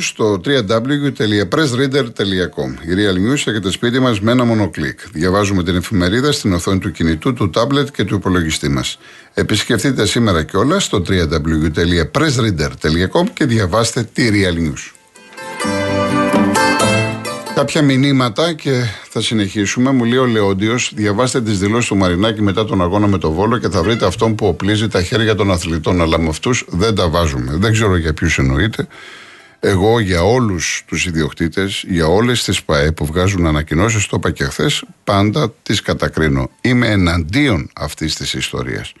στο www.pressreader.com. Η Real News έχετε σπίτι μας με ένα μόνο κλικ. Διαβάζουμε την εφημερίδα στην οθόνη του κινητού, του τάμπλετ και του υπολογιστή μας. Επισκεφτείτε σήμερα κιόλα στο www.pressreader.com και διαβάστε τη Real News. Κάποια μηνύματα και θα συνεχίσουμε. Μου λέει ο Λεόντιος, διαβάστε τις δηλώσεις του Μαρινάκη μετά τον αγώνα με το Βόλο και θα βρείτε αυτόν που οπλίζει τα χέρια των αθλητών. Αλλά με αυτούς δεν τα βάζουμε. Δεν ξέρω για ποιους εννοείται. Εγώ για όλους τους ιδιοκτήτες, για όλες τις ΠαΕ που βγάζουν ανακοινώσεις, το είπα και χθες, πάντα τις κατακρίνω. Είμαι εναντίον αυτής της ιστορίας.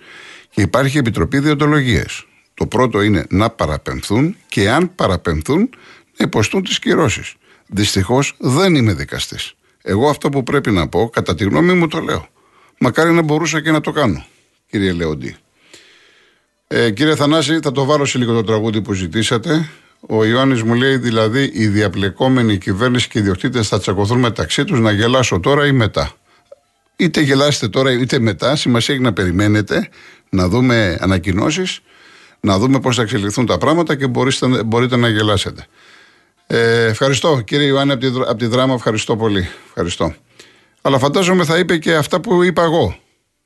Και υπάρχει επιτροπή διοντολογίας. Το πρώτο είναι να παραπεμφθούν και αν παραπεμφθούν να υποστούν τις κυρώσεις. Δυστυχώς δεν είμαι δικαστής. Εγώ αυτό που πρέπει να πω, κατά τη γνώμη μου το λέω. Μακάρι να μπορούσα και να το κάνω, κύριε Λεοντή. Ε, κύριε Θανάση, θα το βάλω σε λίγο το τραγούδι που ζητήσατε. Ο Ιωάννης μου λέει δηλαδή οι διαπλεκόμενοι κυβέρνηση και οι ιδιοκτήτες θα τσακωθούν μεταξύ τους να γελάσω τώρα ή μετά. Είτε γελάσετε τώρα είτε μετά, σημασία έχει να περιμένετε, να δούμε ανακοινώσεις, να δούμε πώς θα εξελιχθούν τα πράγματα και μπορείτε, μπορείτε να γελάσετε. Ε, ευχαριστώ κύριε Ιωάννη από τη, από τη δράμα, ευχαριστώ πολύ. Ευχαριστώ. Αλλά φαντάζομαι θα είπε και αυτά που είπα εγώ.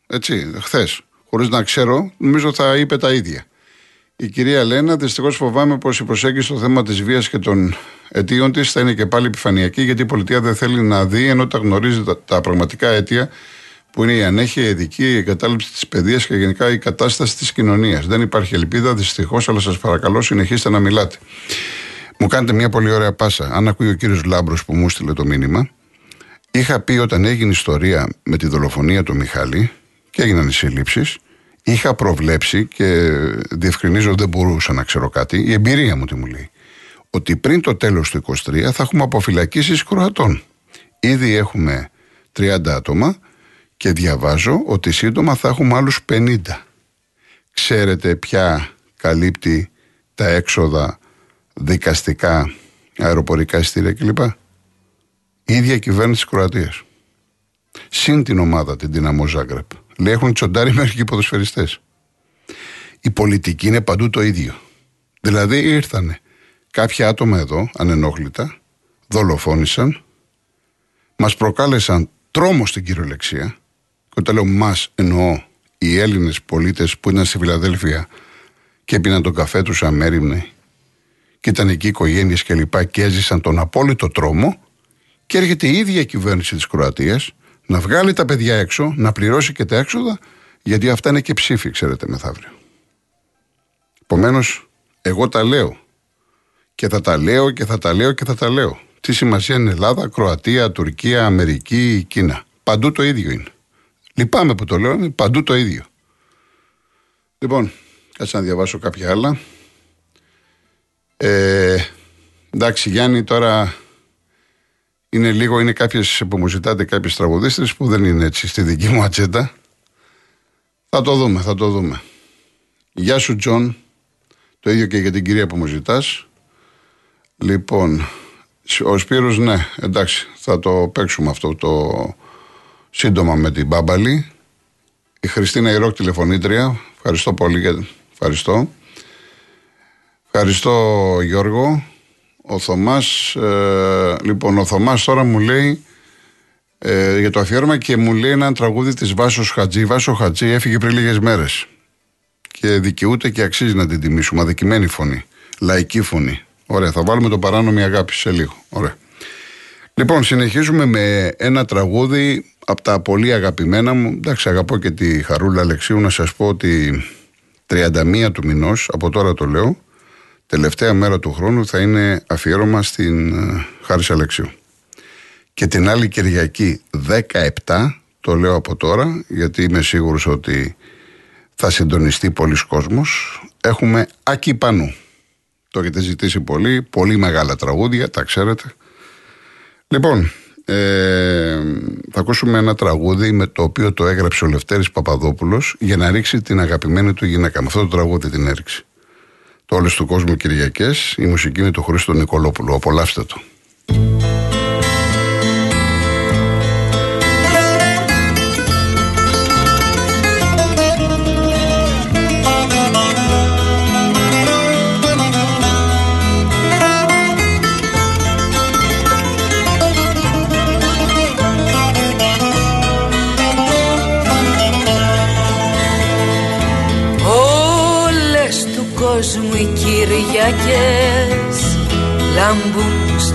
Έτσι, χθες. Χωρίς να ξέρω, νομίζω θα είπε τα ίδια. Η κυρία Λένα, δυστυχώς φοβάμαι πως η προσέγγιση στο θέμα της βίας και των αιτίων της θα είναι και πάλι επιφανειακή, γιατί η πολιτεία δεν θέλει να δει, ενώ τα γνωρίζει τα, τα πραγματικά αίτια, που είναι η ανέχεια, η ειδική, η εγκατάλειψη της παιδείας και γενικά η κατάσταση της κοινωνίας. Δεν υπάρχει ελπίδα, δυστυχώς, αλλά σας παρακαλώ συνεχίστε να μιλάτε. Μου κάνετε μια πολύ ωραία πάσα. Αν ακούει ο κύριος Λάμπρος που μου στείλε το μήνυμα, είχα πει όταν έγινε ιστορία με τη δολοφονία του Μιχάλη και έγιναν οι συλλήψει, είχα προβλέψει και διευκρινίζω δεν μπορούσα να ξέρω κάτι, η εμπειρία μου τι μου λέει, ότι πριν το τέλος του 23 θα έχουμε αποφυλακίσεις Κροατών. Ήδη έχουμε 30 άτομα και διαβάζω ότι σύντομα θα έχουμε άλλους 50. Ξέρετε ποια καλύπτει τα έξοδα δικαστικά, αεροπορικά εισιτήρια κλπ. Η ίδια κυβέρνηση της Κροατίας. Συν την ομάδα, την Δυναμό Ζάγκρεπ. Λέει έχουν τσοντάρει μέχρι και ποδοσφαιριστές. Η πολιτική είναι παντού το ίδιο. Δηλαδή ήρθαν κάποια άτομα εδώ, ανενόχλητα, δολοφόνησαν, μας προκάλεσαν τρόμο στην κυριολεξία. Και όταν λέω μας, εννοώ οι Έλληνες πολίτες που ήταν στη Φιλαδέλφια και έπιναν τον καφέ τους αμέριμνοι και ήταν εκεί οικογένειες και λοιπά και έζησαν τον απόλυτο τρόμο και έρχεται η ίδια κυβέρνηση της Κροατίας να βγάλει τα παιδιά έξω, να πληρώσει και τα έξοδα, γιατί αυτά είναι και ψήφοι, ξέρετε, μεθαύριο. Επομένως, εγώ τα λέω. Και θα τα λέω και θα τα λέω και θα τα λέω. Τι σημασία είναι Ελλάδα, Κροατία, Τουρκία, Αμερική, Κίνα. Παντού το ίδιο είναι. Λυπάμαι που το λέω, είναι παντού το ίδιο. Λοιπόν, κάτσε να διαβάσω κάποια άλλα. Ε, εντάξει, Γιάννη, τώρα είναι λίγο, είναι κάποιες που μου ζητάτε κάποιες τραγουδίστρες που δεν είναι έτσι στη δική μου ατζέντα. Θα το δούμε, θα το δούμε. Γεια σου, Τζον. Το ίδιο και για την κυρία που μου ζητάς. Λοιπόν, ο Σπύρος, ναι, εντάξει, θα το παίξουμε αυτό το σύντομα με την Μπάμπαλη. Η Χριστίνα Ιρόκ τηλεφωνήτρια. Ευχαριστώ πολύ. Ευχαριστώ. Ευχαριστώ Γιώργο. Ο Θωμάς, ε, λοιπόν ο Θωμάς τώρα μου λέει ε, για το αφιέρωμα και μου λέει ένα τραγούδι της Βάσος Χατζή. Βάσο Χατζή έφυγε πριν λίγες μέρες και δικαιούται και αξίζει να την τιμήσουμε. Αδικημένη φωνή, λαϊκή φωνή. Ωραία, θα βάλουμε το παράνομη αγάπη σε λίγο. Ωραία. Λοιπόν, συνεχίζουμε με ένα τραγούδι από τα πολύ αγαπημένα μου. Εντάξει, αγαπώ και τη Χαρούλα Αλεξίου να σας πω ότι 31 του μηνός, από τώρα το λέω, τελευταία μέρα του χρόνου θα είναι αφιέρωμα στην ε, Χάρη Αλεξίου. Και την άλλη Κυριακή 17, το λέω από τώρα, γιατί είμαι σίγουρος ότι θα συντονιστεί πολλοί κόσμος, έχουμε Άκη Πανού. Το έχετε ζητήσει πολύ, πολύ μεγάλα τραγούδια, τα ξέρετε. Λοιπόν, ε, θα ακούσουμε ένα τραγούδι με το οποίο το έγραψε ο Λευτέρης Παπαδόπουλος για να ρίξει την αγαπημένη του γυναίκα. Με αυτό το τραγούδι την έριξε το όλες του κόσμου Κυριακές. Η μουσική είναι του Χρήστο Νικολόπουλου. Απολαύστε το.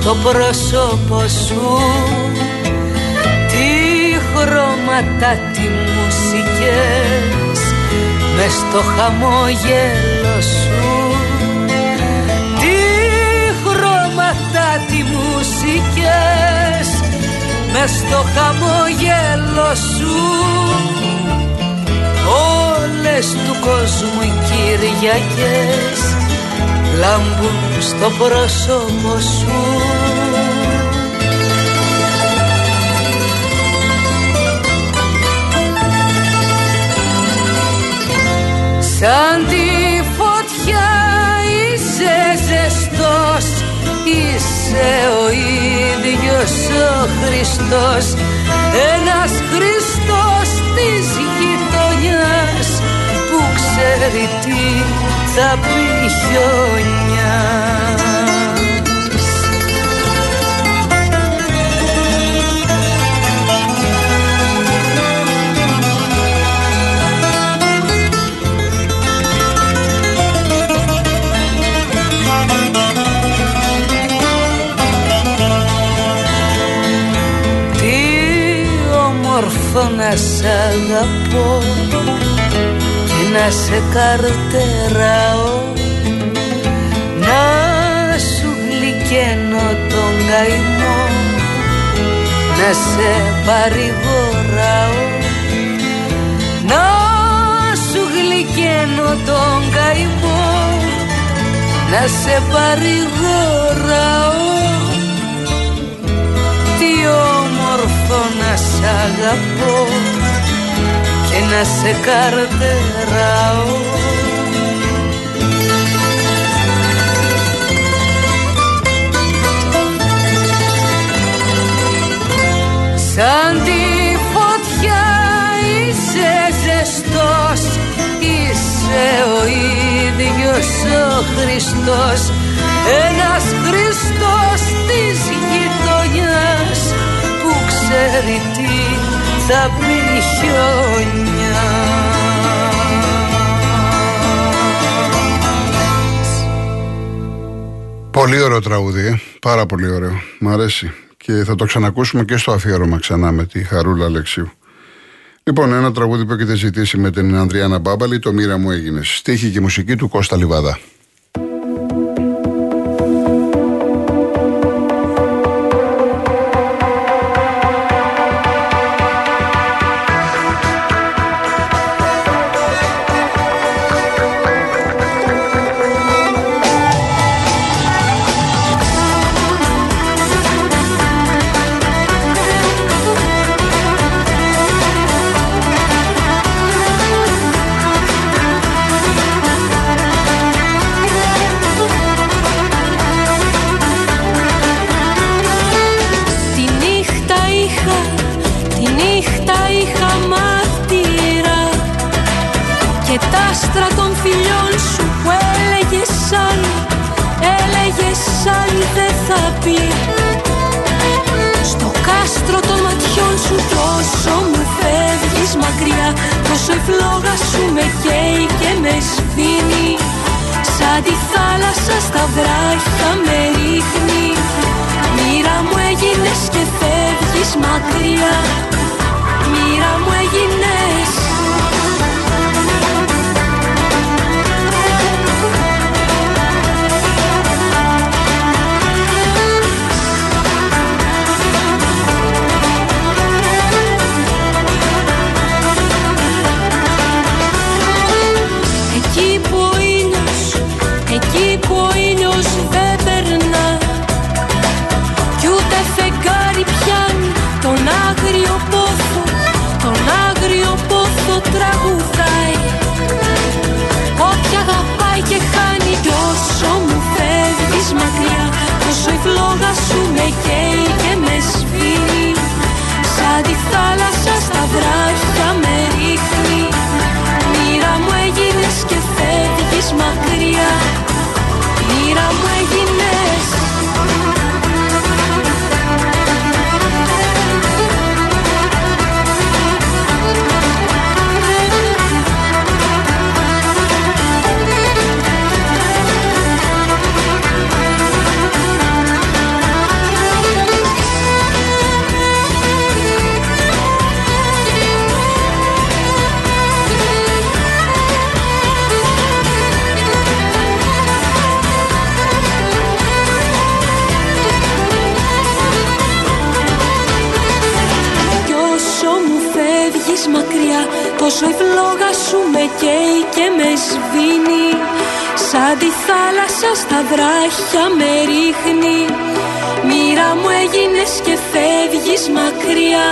Λάμπουν στο πρόσωπο σου. Τι χρώματα, τι μουσικές μες στο χαμόγελο σου. Τι χρώματα, τι μουσικές μες στο χαμόγελο σου. Όλες του κόσμου οι Κυριακές λάμπουν στο πρόσωπο σου. Σαν τη φωτιά είσαι ζεστός Είσαι ο ίδιος ο Χριστός. Ένας Χριστός της γειτονιάς Που ξέρει τι θα πει χιονιάς να σ' αγαπώ. και να σε καρτεράω. Να σου γλυκένω τον καημό. Να σε παρηγοράω. Να σου γλυκένω τον καημό. Να σε παρηγοράω. Τι όμορφο να σ' αγαπώ. και να σε καρτεράω Σαν τη φωτιά είσαι ζεστός Είσαι ο ίδιος ο Χριστός. Ένας Χριστός της γειτονιάς Που ξέρει τι θα πει χιόνια Πολύ ωραίο τραγούδι, ε. πάρα πολύ ωραίο. Μ' αρέσει. Και θα το ξανακούσουμε και στο αφιέρωμα ξανά με τη Χαρούλα Αλεξίου. Λοιπόν, ένα τραγούδι που έχετε ζητήσει με την Ανδριάνα Μπάμπαλη, το μοίρα μου έγινε. Στίχη και μουσική του Κώστα Λιβαδά. μέρα Τόσο φλόγα σου με καίει και με σφύνει, Σαν τη θάλασσα στα βράχια με ρίχνει. Μοίρα μου έγινες και φεύγεις μακριά. Μοίρα μου έγινες. Τόσο η φλόγα σου με καίει και με σβήνει. Σαν τη θάλασσα στα βράχια με ρίχνει. Μοίρα μου έγινες και φεύγεις μακριά.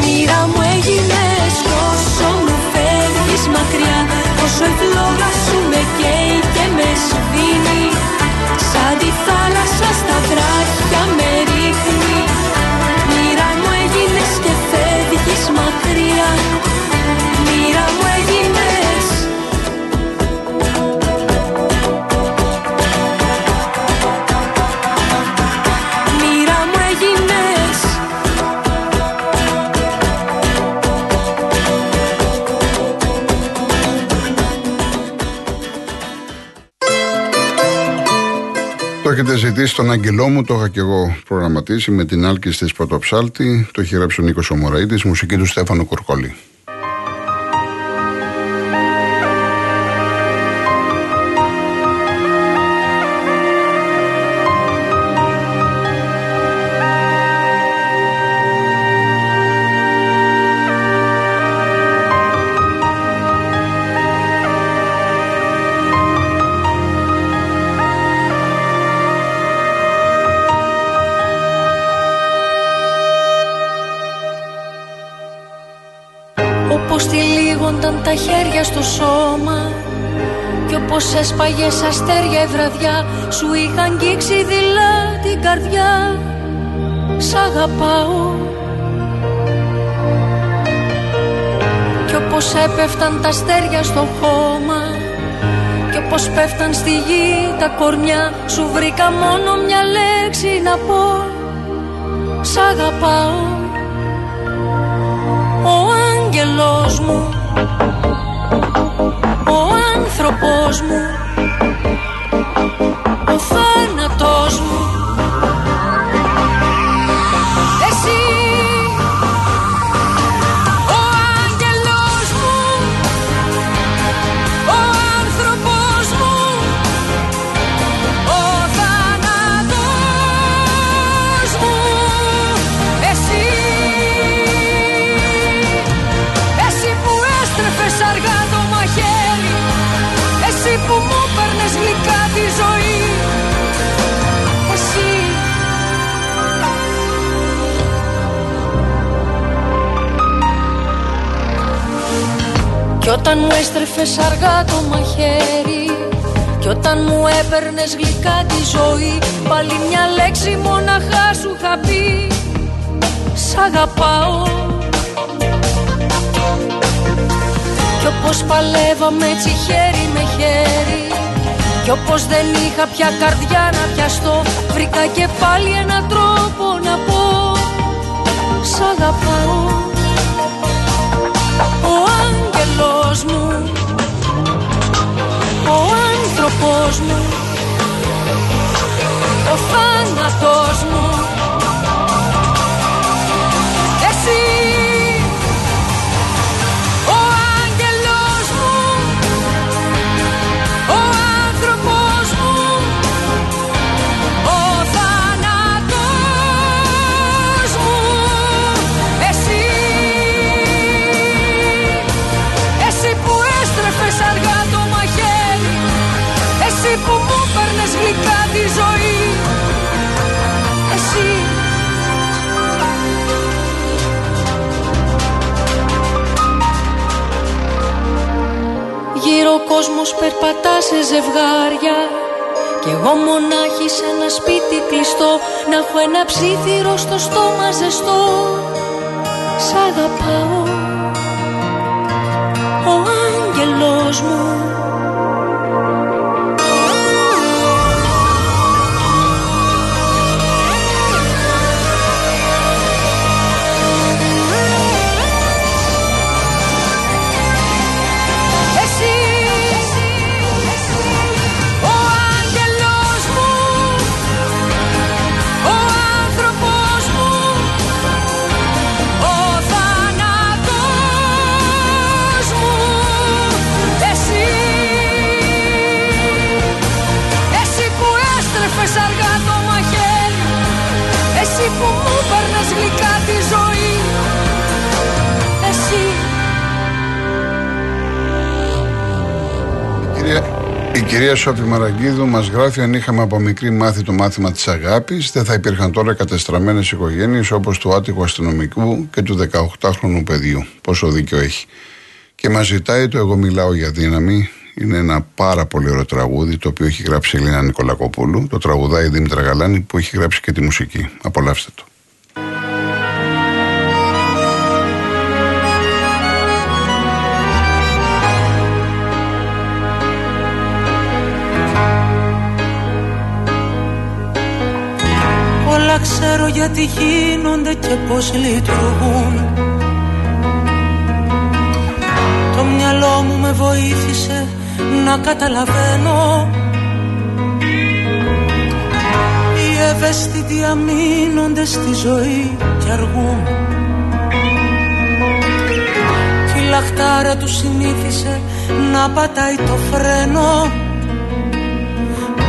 Μοίρα μου έγινες τόσο μου φεύγεις μακριά. Όσο η φλόγα σου με καίει και με σβήνει. Σαν τη θάλασσα στα βράχια με ρίχνει. Μοίρα μου έγινες και φεύγεις μακριά Μοίρα έχετε ζητήσει τον Αγγελό μου, το είχα και εγώ προγραμματίσει με την άλκη τη Πρωτοψάλτη. Το έχει γράψει ο Νίκος Ομοραήτη, μουσική του Στέφανου Κορκόλη. Όπως τυλίγονταν τα χέρια στο σώμα Κι όπως έσπαγες αστέρια η βραδιά Σου είχα αγγίξει δειλά την καρδιά. Σ' αγαπάω. Κι όπως έπεφταν τα αστέρια στο χώμα Κι όπως πέφταν στη γη τα κορμιά Σου βρήκα μόνο μια λέξη να πω. Σ' αγαπάω. ο άγγελος μου Ο άνθρωπος μου μου έστρεφες αργά το μαχαίρι Κι όταν μου έπαιρνες γλυκά τη ζωή Πάλι μια λέξη μοναχά σου είχα πει. Σ' αγαπάω. Κι όπως παλεύαμε έτσι χέρι με χέρι Κι όπως δεν είχα πια καρδιά να πιαστώ Βρήκα και πάλι έναν τρόπο να πω. Σ' αγαπάω. Ο άγγελος μου Ο άνθρωπος μου Ο θάνατος μου ζευγάρια. Κι εγώ μονάχη σε ένα σπίτι κλειστό Να έχω ένα ψήθυρο στο στόμα ζεστό. Σ' αγαπάω Ο άγγελος μου κυρία Σόφη Μαραγκίδου μας γράφει: Αν είχαμε από μικρή μάθει το μάθημα της αγάπης, δεν θα υπήρχαν τώρα κατεστραμμένες οικογένειες όπως του άτυχου αστυνομικού και του 18χρονου παιδιού. Πόσο δίκιο έχει. Και μας ζητάει το Εγώ μιλάω για δύναμη. Είναι ένα πάρα πολύ ωραίο τραγούδι το οποίο έχει γράψει η Ελίνα Νικολακοπούλου. Το τραγουδάει η Δήμητρα Γαλάνη που έχει γράψει και τη μουσική. Απολαύστε το. Ξέρω γιατί γίνονται και πως λειτουργούν. Το μυαλό μου με βοήθησε να καταλαβαίνω. Οι ευαίσθητοι αμήνονται στη ζωή και αργούν. Κι η λαχτάρα τους συνήθισε να πατάει το φρένο.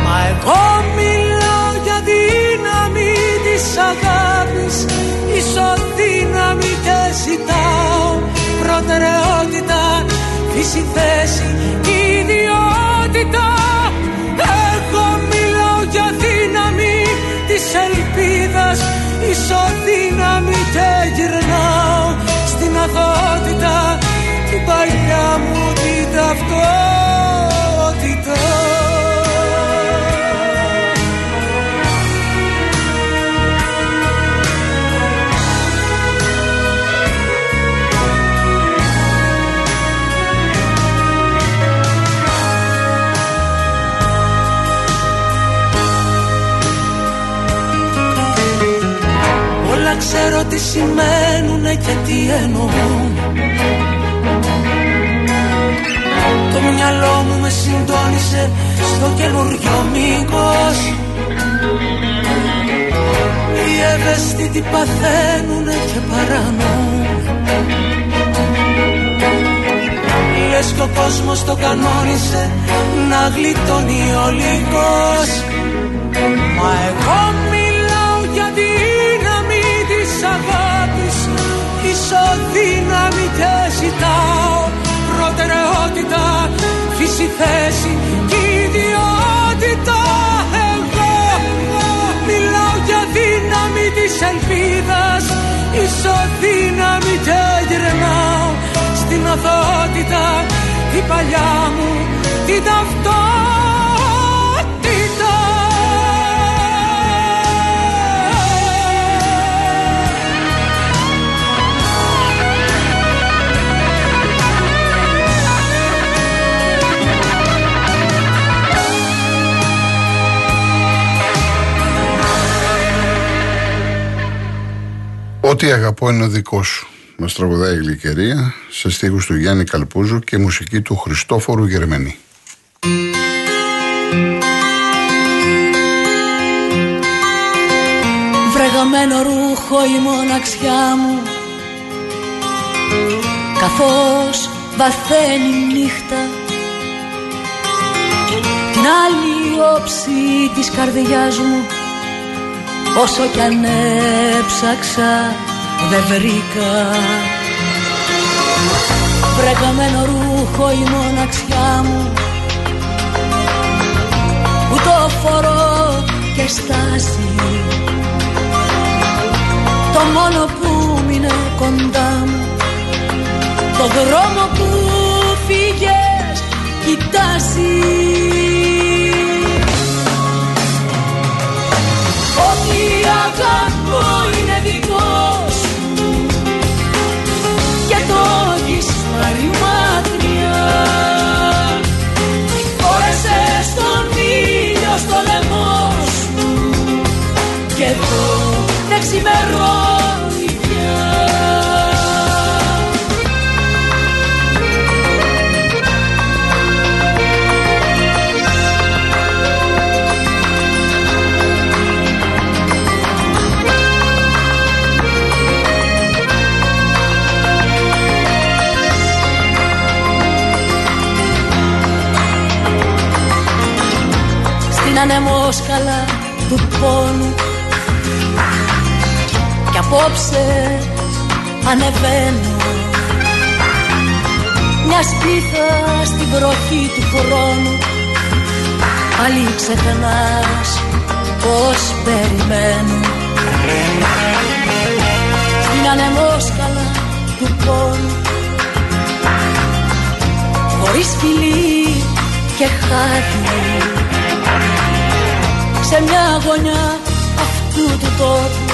Μα εγώ μιλάω για δύναμη της αγάπης Ισοδύναμη και ζητάω Προτεραιότητα, φύση, θέση, ιδιότητα. Εγώ μιλάω για δύναμη της ελπίδας Ισοδύναμη και γυρνάω Στην αθότητα σημαίνουνε και τι εννοούν. Το μυαλό μου με συντόνισε στο καινούριο μήκος. Οι ευαίσθητοι παθαίνουνε και παρανοούν. Λες και ο κόσμος το κανόνισε να γλιτώνει ο λύκος. Μα εγώ ισοδύναμη και ζητάω προτεραιότητα, φύση, θέση και ιδιότητα. Εγώ μιλάω για δύναμη της ελπίδας ισοδύναμη και γυρνάω στην αθότητα την παλιά μου την ταυτότητα Ό,τι αγαπώ είναι ο δικός σου. Μας τραγουδάει η Γλυκερία σε στίχους του Γιάννη Καλπούζου και μουσική του Χριστόφορου Γερμενή. Βρεγαμένο ρούχο η μοναξιά μου Καθώς βαθαίνει νύχτα Την άλλη όψη της καρδιάς μου Όσο κι αν έψαξα δεν βρήκα. Βρέκαμένο ρούχο η μοναξιά μου. Που το φορώ και στάσει Το μόνο που μείνε κοντά μου. Το δρόμο που φύγες κοιτάζει και εδώ δεν ξημερώνει πια. Ανεμόσκαλα του πόνου Κι απόψε ανεβαίνω. Μια σπίθα στην βροχή του χρόνου. Πάλι ξεχνάς πως περιμένω. Στην ανεμόσκαλα του πόνου. Χωρίς φιλί και χάδι Σε μια γωνιά αυτού του τόπου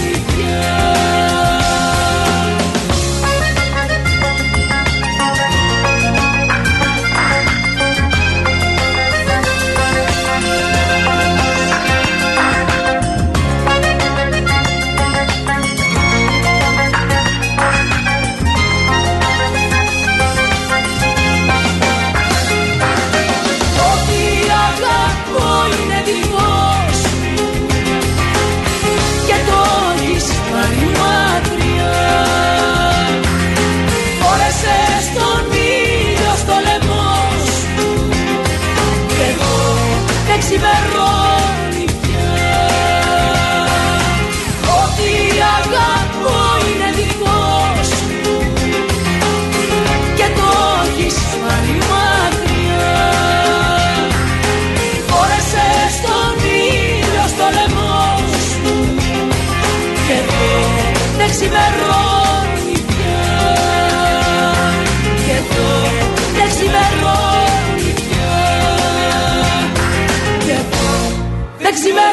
Maximum